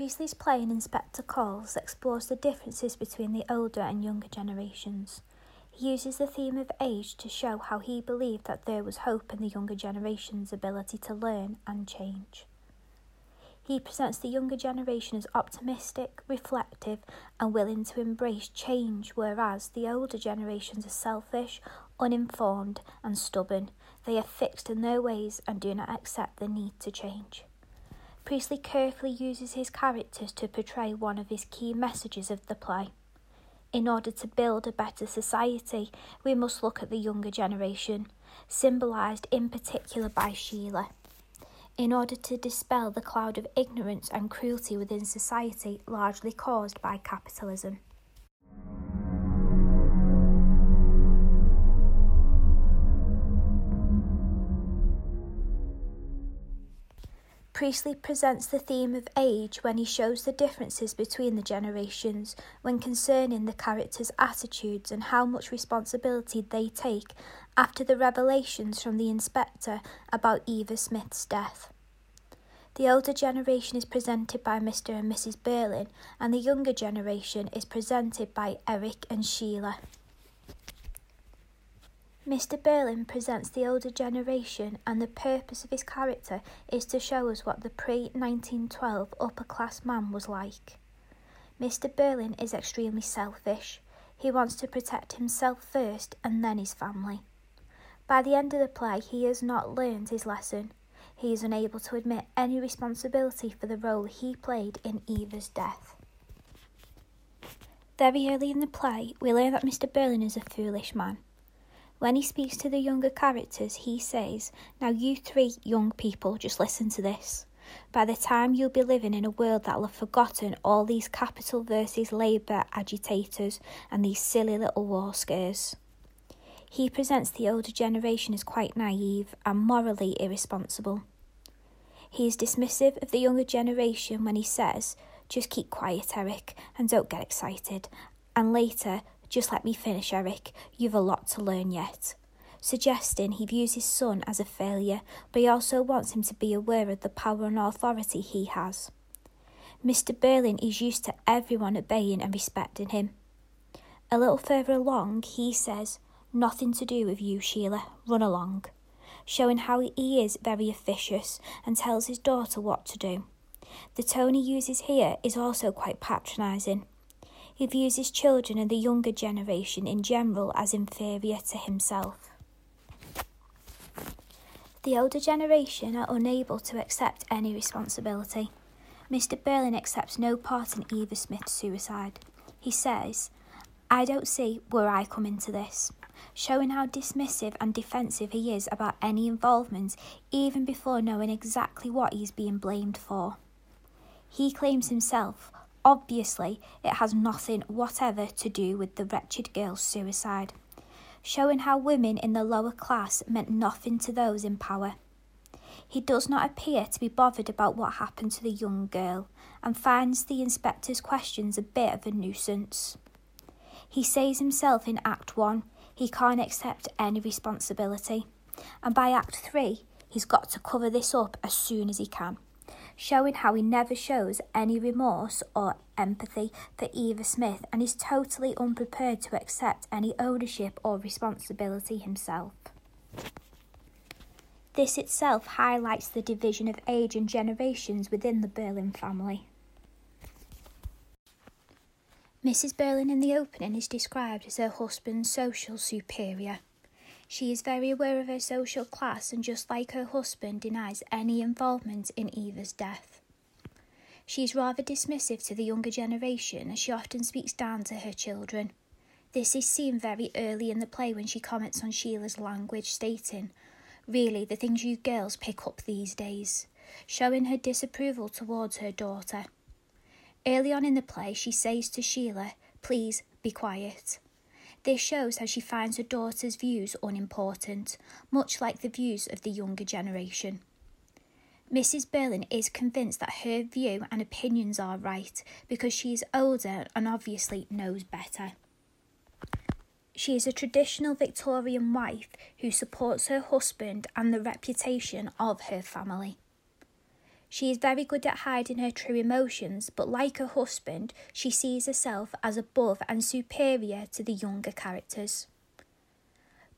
Priestley's play An Inspector Calls explores the differences between the older and younger generations. He uses the theme of age to show how he believed that there was hope in the younger generation's ability to learn and change. He presents the younger generation as optimistic, reflective, and willing to embrace change, whereas the older generations are selfish, uninformed, and stubborn. They are fixed in their ways and do not accept the need to change. Priestley carefully uses his characters to portray one of his key messages of the play. In order to build a better society, we must look at the younger generation, symbolised in particular by Sheila in order to dispel the cloud of ignorance and cruelty within society largely caused by capitalism. Priestley presents the theme of age when he shows the differences between the generations when concerning the characters' attitudes and how much responsibility they take after the revelations from the inspector about Eva Smith's death. The older generation is presented by Mr. and Mrs. Birling, and the younger generation is presented by Eric and Sheila. Mr. Birling presents the older generation, and the purpose of his character is to show us what the pre 1912 upper class man was like. Mr. Birling is extremely selfish. He wants to protect himself first and then his family. By the end of the play, he has not learned his lesson. He is unable to admit any responsibility for the role he played in Eva's death. Very early in the play, we learn that Mr. Birling is a foolish man. When he speaks to the younger characters, he says, Now, you three young people, just listen to this. By the time you'll be living in a world that'll have forgotten all these capital versus labour agitators and these silly little war scares. He presents the older generation as quite naive and morally irresponsible. He is dismissive of the younger generation when he says, Just keep quiet, Eric, and don't get excited. And later, just let me finish, Eric. You've a lot to learn yet. Suggesting he views his son as a failure, but he also wants him to be aware of the power and authority he has. Mr. Birling is used to everyone obeying and respecting him. A little further along, he says, Nothing to do with you, Sheila. Run along. Showing how he is very officious and tells his daughter what to do. The tone he uses here is also quite patronising. He views his children and the younger generation in general as inferior to himself. The older generation are unable to accept any responsibility. Mr. Birling accepts no part in Eva Smith's suicide. He says, I don't see where I come into this, showing how dismissive and defensive he is about any involvement even before knowing exactly what he's being blamed for. He claims himself Obviously, it has nothing whatever to do with the wretched girl's suicide, showing how women in the lower class meant nothing to those in power. He does not appear to be bothered about what happened to the young girl and finds the inspector's questions a bit of a nuisance. He says himself in Act 1 he can't accept any responsibility, and by Act 3 he's got to cover this up as soon as he can showing how he never shows any remorse or empathy for Eva Smith and is totally unprepared to accept any ownership or responsibility himself. This itself highlights the division of age and generations within the Birling family. Mrs. Birling in the opening is described as her husband's social superior. She is very aware of her social class and, just like her husband, denies any involvement in Eva's death. She is rather dismissive to the younger generation as she often speaks down to her children. This is seen very early in the play when she comments on Sheila's language, stating, Really, the things you girls pick up these days, showing her disapproval towards her daughter. Early on in the play, she says to Sheila, Please be quiet. This shows how she finds her daughter's views unimportant, much like the views of the younger generation. Mrs. Birling is convinced that her view and opinions are right because she is older and obviously knows better. She is a traditional Victorian wife who supports her husband and the reputation of her family. She is very good at hiding her true emotions, but like her husband, she sees herself as above and superior to the younger characters.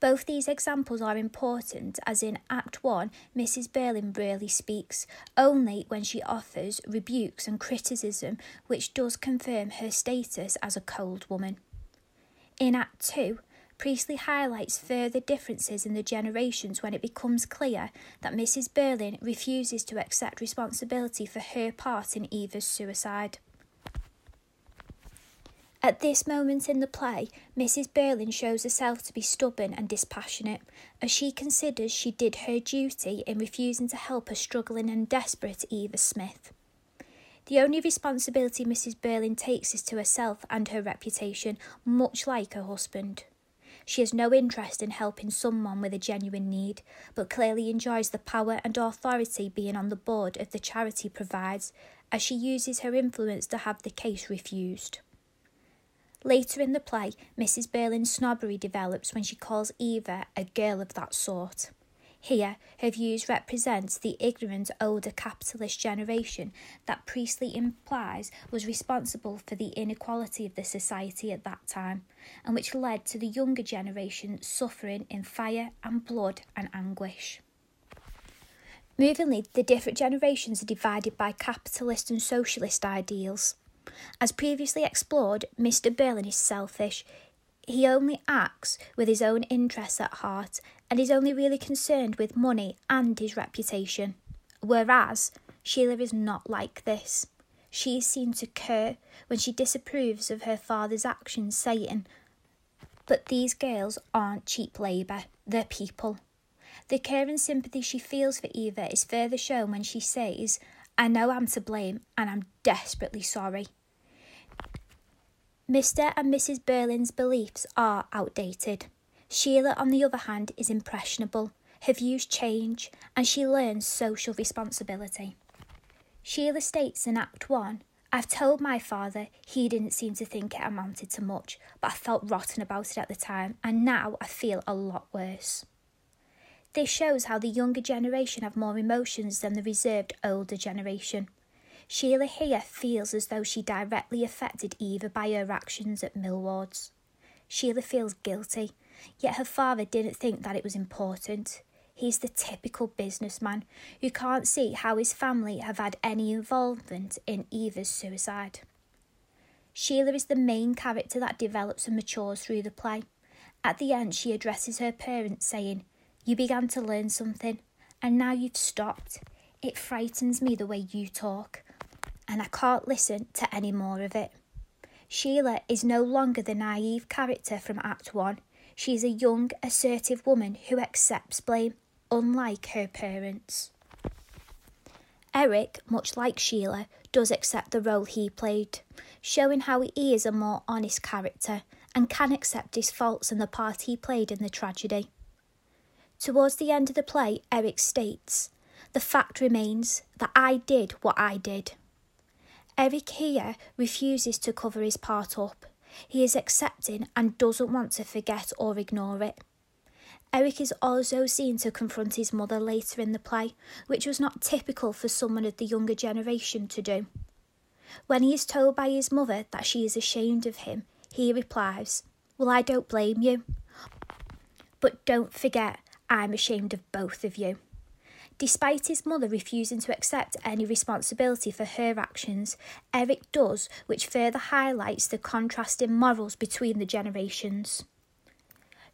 Both these examples are important, as in Act 1, Mrs. Birling rarely speaks, only when she offers rebukes and criticism, which does confirm her status as a cold woman. In Act 2, Priestley highlights further differences in the generations when it becomes clear that Mrs. Birling refuses to accept responsibility for her part in Eva's suicide. At this moment in the play, Mrs. Birling shows herself to be stubborn and dispassionate, as she considers she did her duty in refusing to help a struggling and desperate Eva Smith. The only responsibility Mrs. Birling takes is to herself and her reputation, much like her husband. She has no interest in helping someone with a genuine need, but clearly enjoys the power and authority being on the board of the charity provides, as she uses her influence to have the case refused. Later in the play, Mrs. Birling's snobbery develops when she calls Eva a girl of that sort. Here, her views represent the ignorant older capitalist generation that Priestley implies was responsible for the inequality of the society at that time, and which led to the younger generation suffering in fire and blood and anguish. Movingly, the different generations are divided by capitalist and socialist ideals. As previously explored, Mr. Birling is selfish. He only acts with his own interests at heart and is only really concerned with money and his reputation. Whereas Sheila is not like this. She is seen to cur when she disapproves of her father's actions, saying, But these girls aren't cheap labour, they're people. The care and sympathy she feels for Eva is further shown when she says, I know I'm to blame and I'm desperately sorry. Mr. and Mrs. Birling's beliefs are outdated. Sheila, on the other hand, is impressionable. Her views change and she learns social responsibility. Sheila states in Act 1 I've told my father he didn't seem to think it amounted to much, but I felt rotten about it at the time, and now I feel a lot worse. This shows how the younger generation have more emotions than the reserved older generation. Sheila here feels as though she directly affected Eva by her actions at Milwards. Sheila feels guilty, yet her father didn't think that it was important. He's the typical businessman who can't see how his family have had any involvement in Eva's suicide. Sheila is the main character that develops and matures through the play. At the end, she addresses her parents, saying, you began to learn something, and now you've stopped. It frightens me the way you talk, and I can't listen to any more of it. Sheila is no longer the naive character from Act 1. She is a young, assertive woman who accepts blame, unlike her parents. Eric, much like Sheila, does accept the role he played, showing how he is a more honest character and can accept his faults and the part he played in the tragedy. Towards the end of the play, Eric states, The fact remains that I did what I did. Eric here refuses to cover his part up. He is accepting and doesn't want to forget or ignore it. Eric is also seen to confront his mother later in the play, which was not typical for someone of the younger generation to do. When he is told by his mother that she is ashamed of him, he replies, Well, I don't blame you. But don't forget I'm ashamed of both of you. Despite his mother refusing to accept any responsibility for her actions, Eric does, which further highlights the contrasting morals between the generations.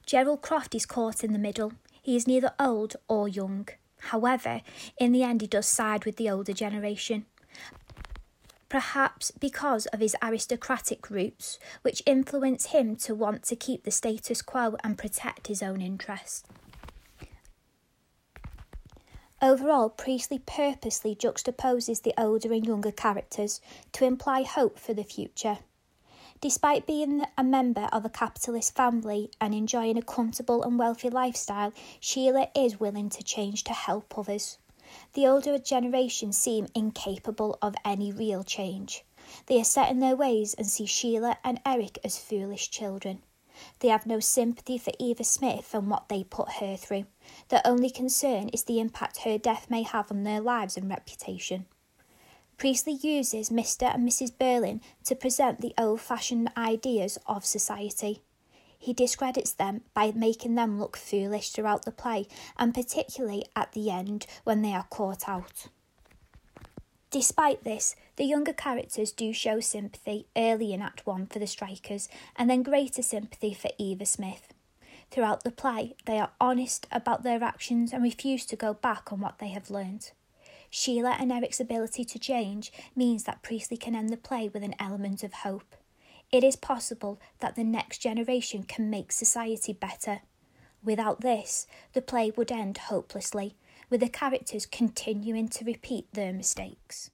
Gerald Croft is caught in the middle. He is neither old or young. However, in the end, he does side with the older generation. Perhaps because of his aristocratic roots, which influence him to want to keep the status quo and protect his own interests. Overall, Priestley purposely juxtaposes the older and younger characters to imply hope for the future. Despite being a member of a capitalist family and enjoying a comfortable and wealthy lifestyle, Sheila is willing to change to help others. The older generation seem incapable of any real change. They are set in their ways and see Sheila and Eric as foolish children. They have no sympathy for Eva Smith and what they put her through. Their only concern is the impact her death may have on their lives and reputation. Priestley uses Mr. and Mrs. Birling to present the old fashioned ideas of society. He discredits them by making them look foolish throughout the play, and particularly at the end when they are caught out. Despite this, the younger characters do show sympathy early in Act 1 for the strikers and then greater sympathy for Eva Smith. Throughout the play, they are honest about their actions and refuse to go back on what they have learned. Sheila and Eric's ability to change means that Priestley can end the play with an element of hope. It is possible that the next generation can make society better. Without this, the play would end hopelessly, with the characters continuing to repeat their mistakes.